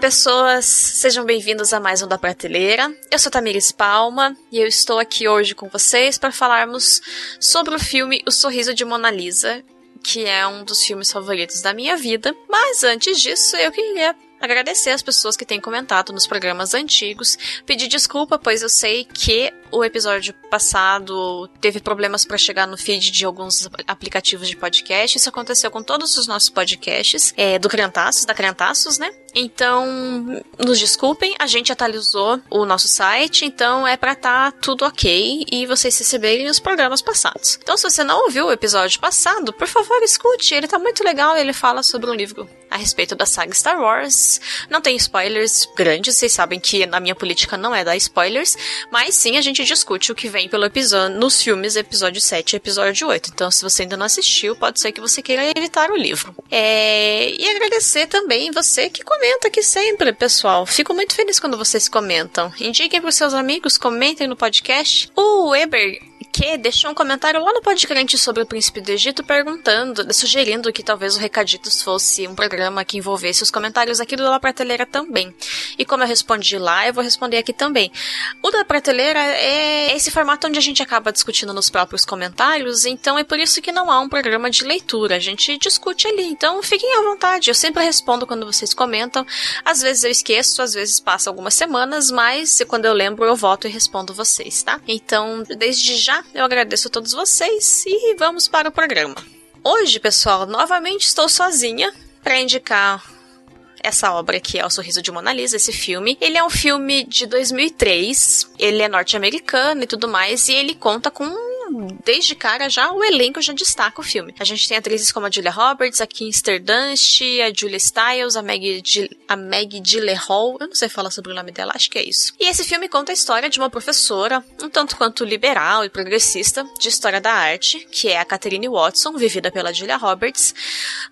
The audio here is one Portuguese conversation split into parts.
pessoas, sejam bem-vindos a mais um da Prateleira. Eu sou Tamiris Palma e eu estou aqui hoje com vocês para falarmos sobre o filme O Sorriso de Mona Lisa, que é um dos filmes favoritos da minha vida. Mas antes disso, eu queria agradecer as pessoas que têm comentado nos programas antigos, pedir desculpa, pois eu sei que o episódio passado teve problemas para chegar no feed de alguns aplicativos de podcast. Isso aconteceu com todos os nossos podcasts é, do Criantaços, da Criantaços, né? Então, nos desculpem, a gente atualizou o nosso site, então é para estar tá tudo ok e vocês receberem os programas passados. Então, se você não ouviu o episódio passado, por favor, escute, ele tá muito legal, ele fala sobre um livro a respeito da saga Star Wars. Não tem spoilers grandes, vocês sabem que na minha política não é dar spoilers, mas sim a gente gente discute o que vem pelo episódio nos filmes episódio 7 e episódio 8. Então, se você ainda não assistiu, pode ser que você queira evitar o livro. É... E agradecer também você que comenta aqui sempre, pessoal. Fico muito feliz quando vocês comentam. Indiquem para seus amigos, comentem no podcast. O Weber que deixou um comentário lá no podcast sobre o Príncipe do Egito perguntando, sugerindo que talvez o Recaditos fosse um programa que envolvesse os comentários aqui do La Prateleira também. E como eu respondi lá, eu vou responder aqui também. O da Prateleira é esse formato onde a gente acaba discutindo nos próprios comentários, então é por isso que não há um programa de leitura. A gente discute ali, então fiquem à vontade. Eu sempre respondo quando vocês comentam. Às vezes eu esqueço, às vezes passa algumas semanas, mas quando eu lembro eu volto e respondo vocês, tá? Então, desde já eu agradeço a todos vocês e vamos para o programa. Hoje, pessoal, novamente estou sozinha para indicar essa obra aqui é O Sorriso de Mona Lisa, esse filme. Ele é um filme de 2003, ele é norte-americano e tudo mais, e ele conta com desde cara já o elenco já destaca o filme. A gente tem atrizes como a Julia Roberts, a Kirsten Dunst, a Julia Stiles, a Maggie, G a Maggie Gyllenhaal, eu não sei falar sobre o nome dela, acho que é isso. E esse filme conta a história de uma professora, um tanto quanto liberal e progressista, de história da arte, que é a Catherine Watson, vivida pela Julia Roberts,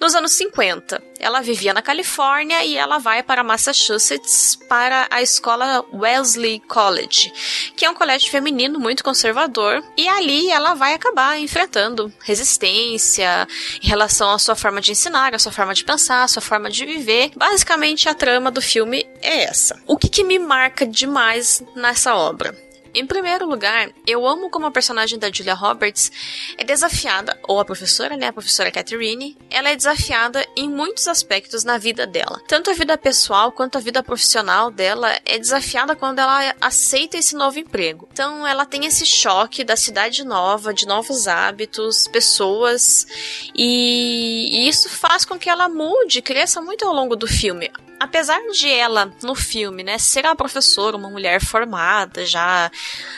nos anos 50. Ela vivia na Califórnia e ela vai para Massachusetts para a escola Wellesley College, que é um colégio feminino muito conservador, e ali ela vai acabar enfrentando resistência em relação à sua forma de ensinar, à sua forma de pensar, à sua forma de viver. Basicamente, a trama do filme é essa. O que, que me marca demais nessa obra? Em primeiro lugar, eu amo como a personagem da Julia Roberts é desafiada, ou a professora, né, a professora Catherine, ela é desafiada em muitos aspectos na vida dela. Tanto a vida pessoal quanto a vida profissional dela é desafiada quando ela aceita esse novo emprego. Então, ela tem esse choque da cidade nova, de novos hábitos, pessoas, e, e isso faz com que ela mude, cresça muito ao longo do filme apesar de ela, no filme, né, ser uma professora, uma mulher formada, já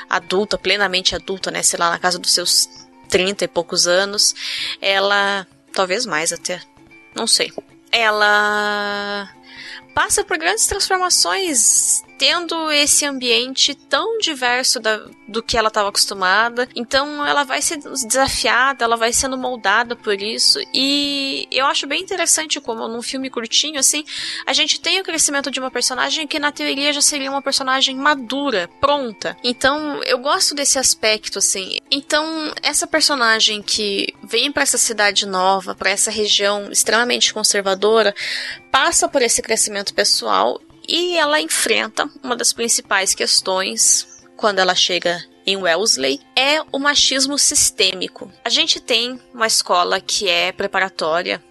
adulta, plenamente adulta, né, sei lá, na casa dos seus 30 e poucos anos, ela, talvez mais até, não sei, ela passa por grandes transformações tendo esse ambiente tão diverso da, do que ela estava acostumada. Então ela vai ser desafiada, ela vai sendo moldada por isso. E eu acho bem interessante como num filme curtinho, assim, a gente tem o crescimento de uma personagem que na teoria já seria uma personagem madura, pronta. Então eu gosto desse aspecto, assim. Então essa personagem que vem para essa cidade nova, para essa região extremamente conservadora, passa por esse crescimento pessoal e ela enfrenta uma das principais questões quando ela chega em Wellesley é o machismo sistêmico. A gente tem uma escola que é preparatória.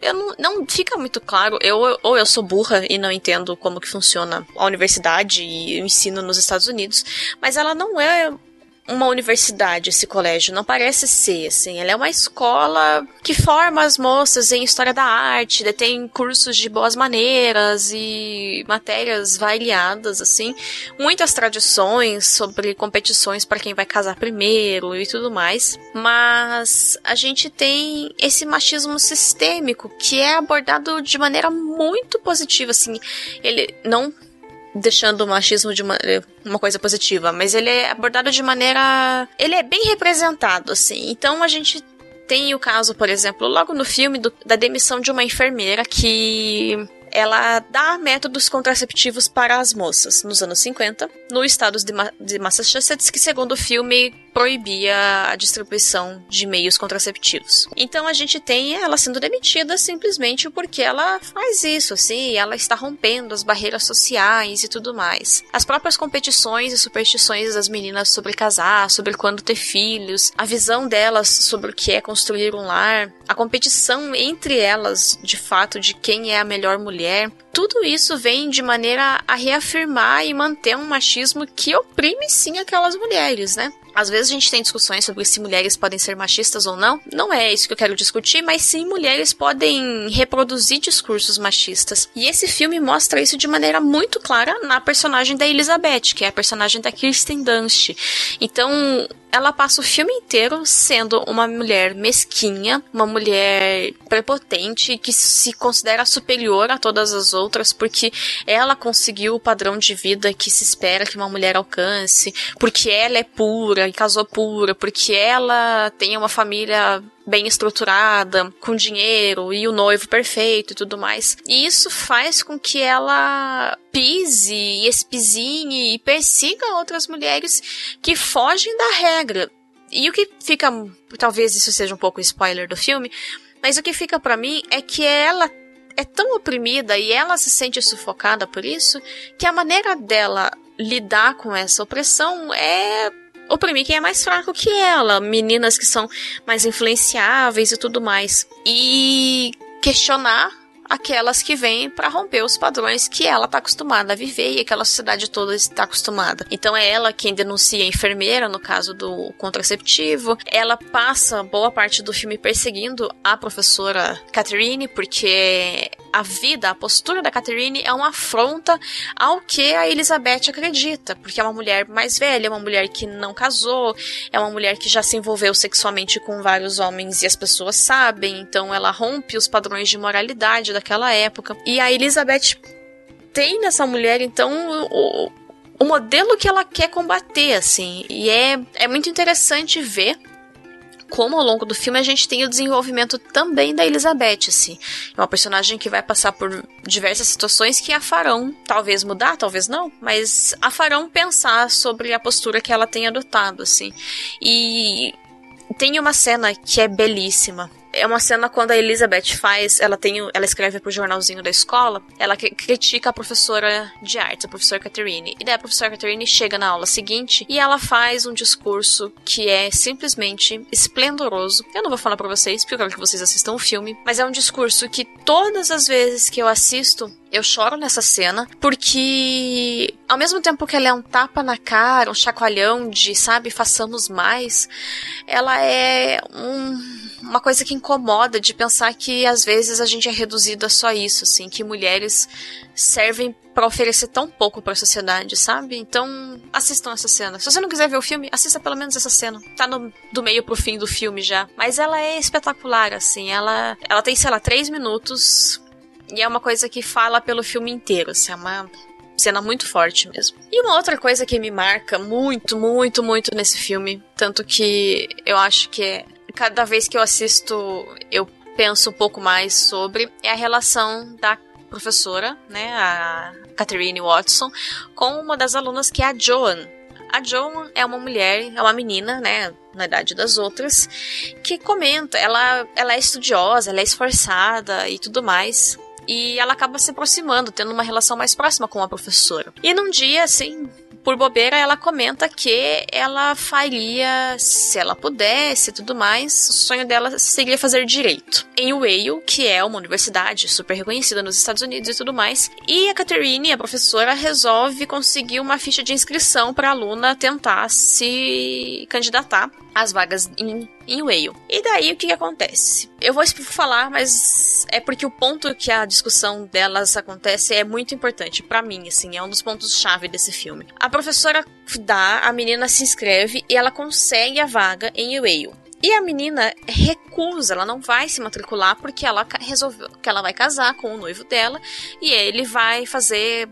Eu não, não fica muito claro. Eu, ou eu sou burra e não entendo como que funciona a universidade e o ensino nos Estados Unidos, mas ela não é uma universidade esse colégio, não parece ser, assim. Ele é uma escola que forma as moças em história da arte, tem cursos de boas maneiras e matérias variadas, assim. Muitas tradições sobre competições para quem vai casar primeiro e tudo mais. Mas a gente tem esse machismo sistêmico que é abordado de maneira muito positiva, assim. Ele não deixando o machismo de uma, uma coisa positiva, mas ele é abordado de maneira. Ele é bem representado, assim. Então a gente tem o caso, por exemplo, logo no filme do, da demissão de uma enfermeira que ela dá métodos contraceptivos para as moças nos anos 50, no estado de, Ma de Massachusetts, que segundo o filme proibia a distribuição de meios contraceptivos. Então a gente tem ela sendo demitida simplesmente porque ela faz isso, assim, ela está rompendo as barreiras sociais e tudo mais. As próprias competições e superstições das meninas sobre casar, sobre quando ter filhos, a visão delas sobre o que é construir um lar, a competição entre elas, de fato, de quem é a melhor mulher, tudo isso vem de maneira a reafirmar e manter um machismo que oprime sim aquelas mulheres, né? Às vezes a gente tem discussões sobre se mulheres podem ser machistas ou não. Não é isso que eu quero discutir, mas sim mulheres podem reproduzir discursos machistas. E esse filme mostra isso de maneira muito clara na personagem da Elizabeth, que é a personagem da Kirsten Dunst. Então, ela passa o filme inteiro sendo uma mulher mesquinha, uma mulher prepotente que se considera superior a todas as outras porque ela conseguiu o padrão de vida que se espera que uma mulher alcance, porque ela é pura e casou pura, porque ela tem uma família bem estruturada, com dinheiro e o noivo perfeito e tudo mais. E isso faz com que ela pise e espizinhe e persiga outras mulheres que fogem da regra. E o que fica, talvez isso seja um pouco spoiler do filme, mas o que fica para mim é que ela é tão oprimida e ela se sente sufocada por isso que a maneira dela lidar com essa opressão é oprimir quem é mais fraco que ela, meninas que são mais influenciáveis e tudo mais. E questionar aquelas que vêm para romper os padrões que ela está acostumada a viver e aquela sociedade toda está acostumada. Então é ela quem denuncia a enfermeira no caso do contraceptivo. Ela passa boa parte do filme perseguindo a professora Catherine porque a vida, a postura da Catherine é uma afronta ao que a Elizabeth acredita, porque é uma mulher mais velha, é uma mulher que não casou, é uma mulher que já se envolveu sexualmente com vários homens e as pessoas sabem, então ela rompe os padrões de moralidade daquela época. E a Elizabeth tem nessa mulher, então, o, o modelo que ela quer combater, assim. E é, é muito interessante ver como ao longo do filme a gente tem o desenvolvimento também da Elizabeth, assim. É uma personagem que vai passar por diversas situações que a farão talvez mudar, talvez não, mas a farão pensar sobre a postura que ela tem adotado, assim. E tem uma cena que é belíssima, é uma cena quando a Elizabeth faz, ela tem, ela escreve pro jornalzinho da escola, ela critica a professora de arte, a professora Catherine. E daí a professora Catherine chega na aula seguinte e ela faz um discurso que é simplesmente esplendoroso. Eu não vou falar para vocês, porque eu quero que vocês assistam o filme, mas é um discurso que todas as vezes que eu assisto, eu choro nessa cena, porque ao mesmo tempo que ela é um tapa na cara, um chacoalhão de, sabe, façamos mais, ela é um uma coisa que incomoda de pensar que às vezes a gente é reduzido a só isso, assim, que mulheres servem para oferecer tão pouco para a sociedade, sabe? Então, assistam essa cena. Se você não quiser ver o filme, assista pelo menos essa cena. Tá no, do meio pro fim do filme já. Mas ela é espetacular, assim. Ela, ela tem, sei lá, três minutos. E é uma coisa que fala pelo filme inteiro, assim. É uma cena muito forte mesmo. E uma outra coisa que me marca muito, muito, muito nesse filme, tanto que eu acho que é cada vez que eu assisto, eu penso um pouco mais sobre é a relação da professora, né, a Catherine Watson, com uma das alunas que é a Joan. A Joan é uma mulher, é uma menina, né, na idade das outras, que comenta, ela, ela é estudiosa, ela é esforçada e tudo mais. E ela acaba se aproximando, tendo uma relação mais próxima com a professora. E num dia, assim, por bobeira, ela comenta que ela faria, se ela pudesse e tudo mais, o sonho dela seria fazer direito. Em Yale, que é uma universidade super reconhecida nos Estados Unidos e tudo mais. E a Catherine, a professora, resolve conseguir uma ficha de inscrição para a aluna tentar se candidatar às vagas em em Whale. E daí o que, que acontece? Eu vou falar, mas é porque o ponto que a discussão delas acontece é muito importante para mim, assim, é um dos pontos chave desse filme. A professora dá, a menina se inscreve e ela consegue a vaga em Whale. E a menina recusa, ela não vai se matricular porque ela resolveu que ela vai casar com o noivo dela e ele vai fazer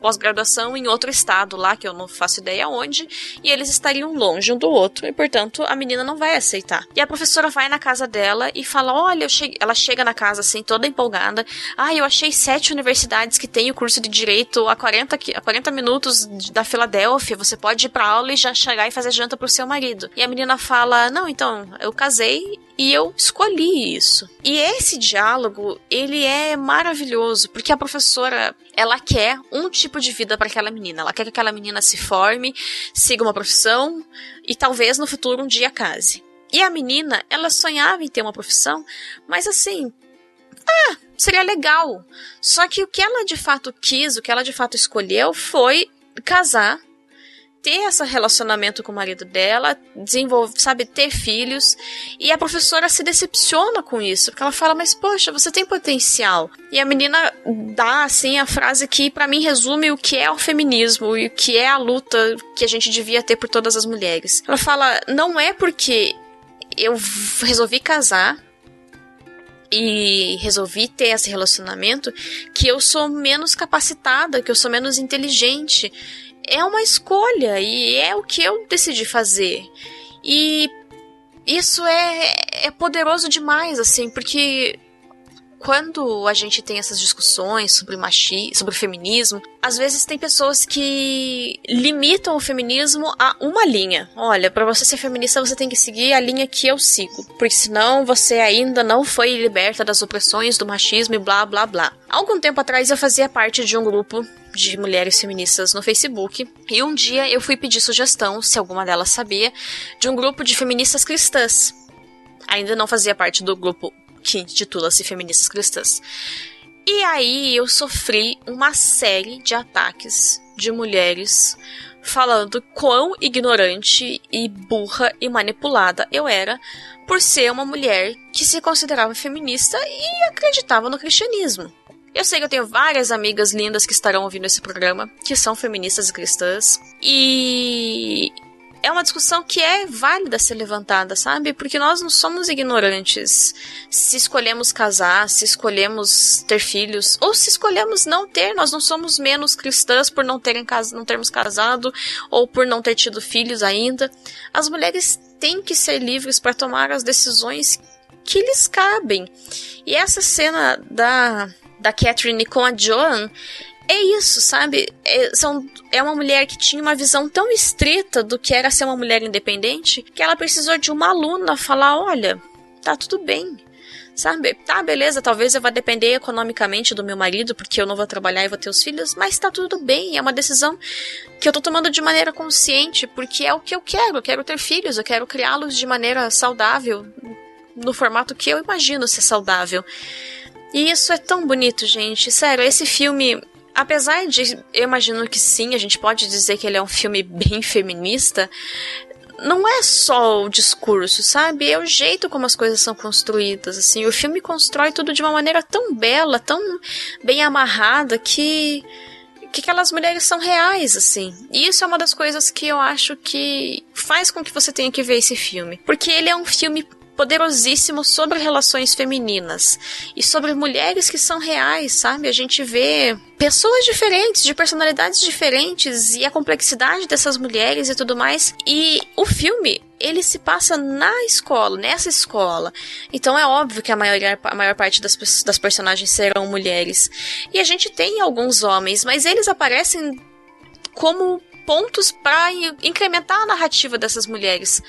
pós-graduação em outro estado lá, que eu não faço ideia onde, e eles estariam longe um do outro e, portanto, a menina não vai aceitar. E a professora vai na casa dela e fala: Olha, ela chega na casa assim, toda empolgada. Ah, eu achei sete universidades que têm o curso de direito a 40, a 40 minutos da Filadélfia. Você pode ir pra aula e já chegar e fazer janta pro seu marido. E a menina fala: Não, então, eu casei e eu escolhi isso. E esse diálogo, ele é maravilhoso, porque a professora, ela quer um tipo de vida para aquela menina. Ela quer que aquela menina se forme, siga uma profissão e talvez no futuro um dia case. E a menina, ela sonhava em ter uma profissão, mas assim, ah, seria legal. Só que o que ela de fato quis, o que ela de fato escolheu foi casar ter esse relacionamento com o marido dela, desenvolver, sabe, ter filhos. E a professora se decepciona com isso, porque ela fala: "Mas poxa, você tem potencial". E a menina dá assim a frase que para mim resume o que é o feminismo e o que é a luta que a gente devia ter por todas as mulheres. Ela fala: "Não é porque eu resolvi casar e resolvi ter esse relacionamento que eu sou menos capacitada, que eu sou menos inteligente é uma escolha e é o que eu decidi fazer. E isso é, é poderoso demais, assim, porque quando a gente tem essas discussões sobre machismo, sobre feminismo, às vezes tem pessoas que limitam o feminismo a uma linha. Olha, para você ser feminista você tem que seguir a linha que eu sigo, porque senão você ainda não foi liberta das opressões do machismo e blá blá blá. Algum tempo atrás eu fazia parte de um grupo de mulheres feministas no Facebook e um dia eu fui pedir sugestão, se alguma delas sabia, de um grupo de feministas cristãs. Ainda não fazia parte do grupo que intitula-se Feministas Cristãs. E aí eu sofri uma série de ataques de mulheres falando quão ignorante e burra e manipulada eu era por ser uma mulher que se considerava feminista e acreditava no cristianismo. Eu sei que eu tenho várias amigas lindas que estarão ouvindo esse programa, que são feministas e cristãs, e é uma discussão que é válida ser levantada, sabe? Porque nós não somos ignorantes. Se escolhemos casar, se escolhemos ter filhos, ou se escolhemos não ter, nós não somos menos cristãs por não, terem, não termos casado ou por não ter tido filhos ainda. As mulheres têm que ser livres para tomar as decisões que lhes cabem. E essa cena da, da Catherine com a Joan é isso, sabe? É, são, é uma mulher que tinha uma visão tão estrita do que era ser uma mulher independente que ela precisou de uma aluna falar: olha, tá tudo bem. Sabe? Tá, beleza, talvez eu vá depender economicamente do meu marido, porque eu não vou trabalhar e vou ter os filhos, mas tá tudo bem, é uma decisão que eu tô tomando de maneira consciente, porque é o que eu quero, eu quero ter filhos, eu quero criá-los de maneira saudável, no formato que eu imagino ser saudável. E isso é tão bonito, gente. Sério, esse filme apesar de eu imagino que sim, a gente pode dizer que ele é um filme bem feminista, não é só o discurso, sabe? É o jeito como as coisas são construídas, assim. O filme constrói tudo de uma maneira tão bela, tão bem amarrada que que aquelas mulheres são reais, assim. E isso é uma das coisas que eu acho que faz com que você tenha que ver esse filme. Porque ele é um filme poderosíssimo sobre relações femininas e sobre mulheres que são reais, sabe? A gente vê pessoas diferentes, de personalidades diferentes e a complexidade dessas mulheres e tudo mais. E o filme ele se passa na escola, nessa escola. Então é óbvio que a, maioria, a maior parte das, das personagens serão mulheres. E a gente tem alguns homens, mas eles aparecem como pontos para incrementar a narrativa dessas mulheres.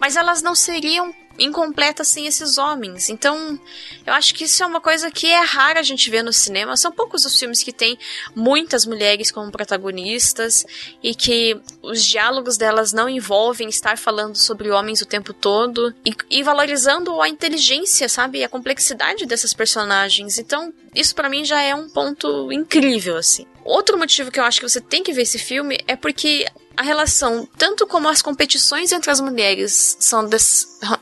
Mas elas não seriam incompleta sem esses homens. Então, eu acho que isso é uma coisa que é rara a gente ver no cinema. São poucos os filmes que têm muitas mulheres como protagonistas e que os diálogos delas não envolvem estar falando sobre homens o tempo todo e, e valorizando a inteligência, sabe, e a complexidade dessas personagens. Então, isso para mim já é um ponto incrível assim. Outro motivo que eu acho que você tem que ver esse filme é porque a relação, tanto como as competições entre as mulheres são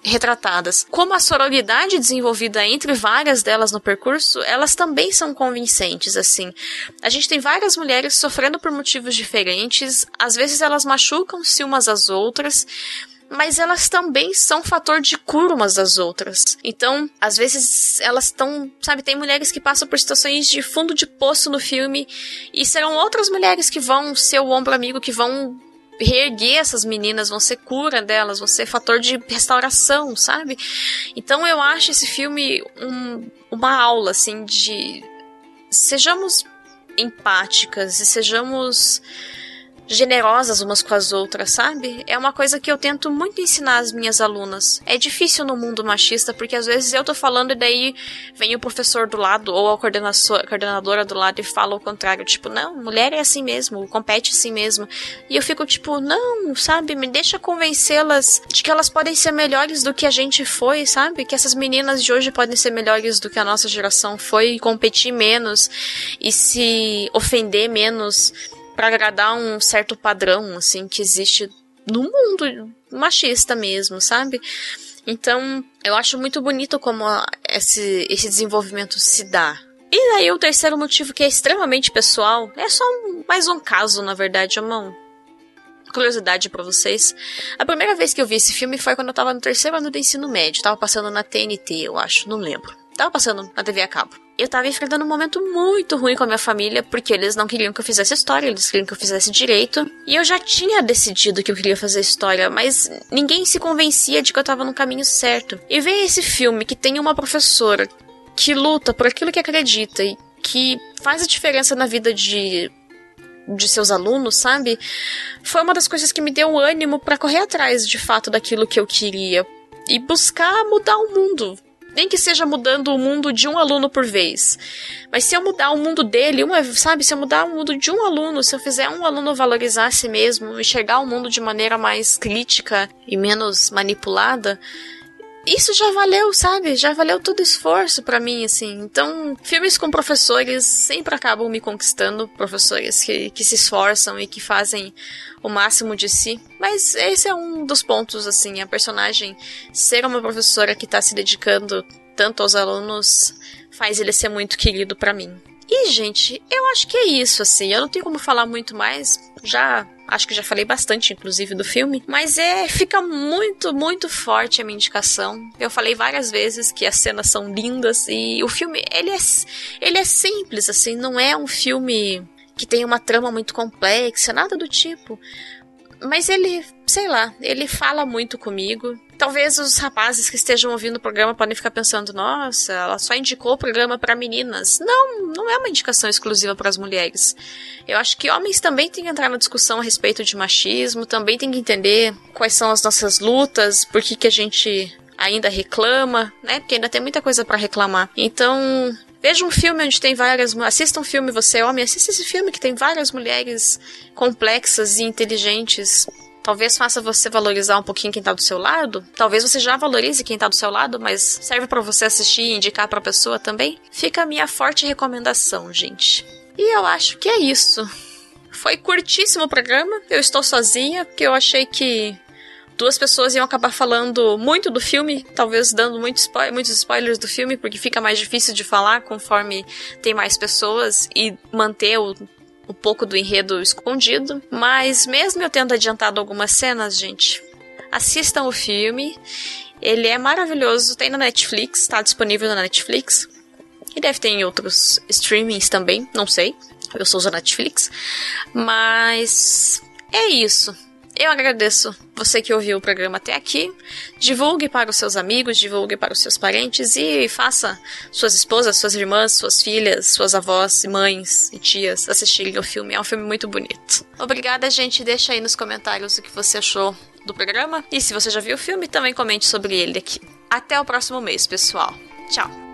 retratadas, como a sororidade desenvolvida entre várias delas no percurso, elas também são convincentes, assim. A gente tem várias mulheres sofrendo por motivos diferentes, às vezes elas machucam-se umas às outras, mas elas também são fator de cura umas das outras. Então, às vezes elas estão, sabe, tem mulheres que passam por situações de fundo de poço no filme e serão outras mulheres que vão ser o ombro amigo que vão reerguer essas meninas, vão ser cura delas, vão ser fator de restauração, sabe? Então eu acho esse filme um, uma aula, assim, de. Sejamos empáticas e sejamos generosas umas com as outras, sabe? É uma coisa que eu tento muito ensinar às minhas alunas. É difícil no mundo machista, porque às vezes eu tô falando e daí vem o professor do lado ou a coordenadora do lado e fala o contrário, tipo, não, mulher é assim mesmo, compete assim mesmo. E eu fico tipo, não, sabe? Me deixa convencê-las de que elas podem ser melhores do que a gente foi, sabe? Que essas meninas de hoje podem ser melhores do que a nossa geração foi competir menos e se ofender menos para agradar um certo padrão, assim, que existe no mundo machista mesmo, sabe? Então, eu acho muito bonito como esse, esse desenvolvimento se dá. E aí, o terceiro motivo, que é extremamente pessoal, é só mais um caso, na verdade, é uma curiosidade para vocês. A primeira vez que eu vi esse filme foi quando eu tava no terceiro ano do ensino médio. Tava passando na TNT, eu acho, não lembro. Tava passando na TV a cabo eu tava enfrentando um momento muito ruim com a minha família, porque eles não queriam que eu fizesse história, eles queriam que eu fizesse direito. E eu já tinha decidido que eu queria fazer história, mas ninguém se convencia de que eu tava no caminho certo. E ver esse filme que tem uma professora que luta por aquilo que acredita e que faz a diferença na vida de de seus alunos, sabe? Foi uma das coisas que me deu ânimo para correr atrás de fato daquilo que eu queria e buscar mudar o mundo, nem que seja mudando o mundo de um aluno por vez. Mas se eu mudar o mundo dele, uma, sabe, se eu mudar o mundo de um aluno, se eu fizer um aluno valorizar a si mesmo, enxergar o mundo de maneira mais crítica e menos manipulada, isso já valeu, sabe? Já valeu todo esforço para mim, assim. Então, filmes com professores sempre acabam me conquistando, professores que, que se esforçam e que fazem o máximo de si. Mas esse é um dos pontos, assim, a personagem ser uma professora que tá se dedicando tanto aos alunos faz ele ser muito querido para mim. E, gente, eu acho que é isso, assim. Eu não tenho como falar muito mais. Já acho que já falei bastante, inclusive, do filme. Mas é. Fica muito, muito forte a minha indicação. Eu falei várias vezes que as cenas são lindas. E o filme, ele é, ele é simples, assim. Não é um filme que tem uma trama muito complexa, nada do tipo. Mas ele, sei lá, ele fala muito comigo. Talvez os rapazes que estejam ouvindo o programa podem ficar pensando: nossa, ela só indicou o programa para meninas. Não, não é uma indicação exclusiva para as mulheres. Eu acho que homens também têm que entrar na discussão a respeito de machismo, também têm que entender quais são as nossas lutas, por que, que a gente ainda reclama, né? Porque ainda tem muita coisa para reclamar. Então, Veja um filme onde tem várias. Assista um filme, você é homem, assista esse filme que tem várias mulheres complexas e inteligentes. Talvez faça você valorizar um pouquinho quem tá do seu lado. Talvez você já valorize quem tá do seu lado, mas serve para você assistir e indicar pra pessoa também. Fica a minha forte recomendação, gente. E eu acho que é isso. Foi curtíssimo o programa. Eu estou sozinha, porque eu achei que duas pessoas iam acabar falando muito do filme, talvez dando muito muitos spoilers do filme, porque fica mais difícil de falar conforme tem mais pessoas e manter o, o pouco do enredo escondido. Mas mesmo eu tendo adiantado algumas cenas, gente, assistam o filme. Ele é maravilhoso, tem na Netflix, está disponível na Netflix. E deve ter em outros streamings também, não sei. Eu sou da Netflix. Mas é isso. Eu agradeço você que ouviu o programa até aqui. Divulgue para os seus amigos, divulgue para os seus parentes e faça suas esposas, suas irmãs, suas filhas, suas avós, mães e tias assistirem o filme. É um filme muito bonito. Obrigada, gente. Deixa aí nos comentários o que você achou do programa. E se você já viu o filme, também comente sobre ele aqui. Até o próximo mês, pessoal. Tchau.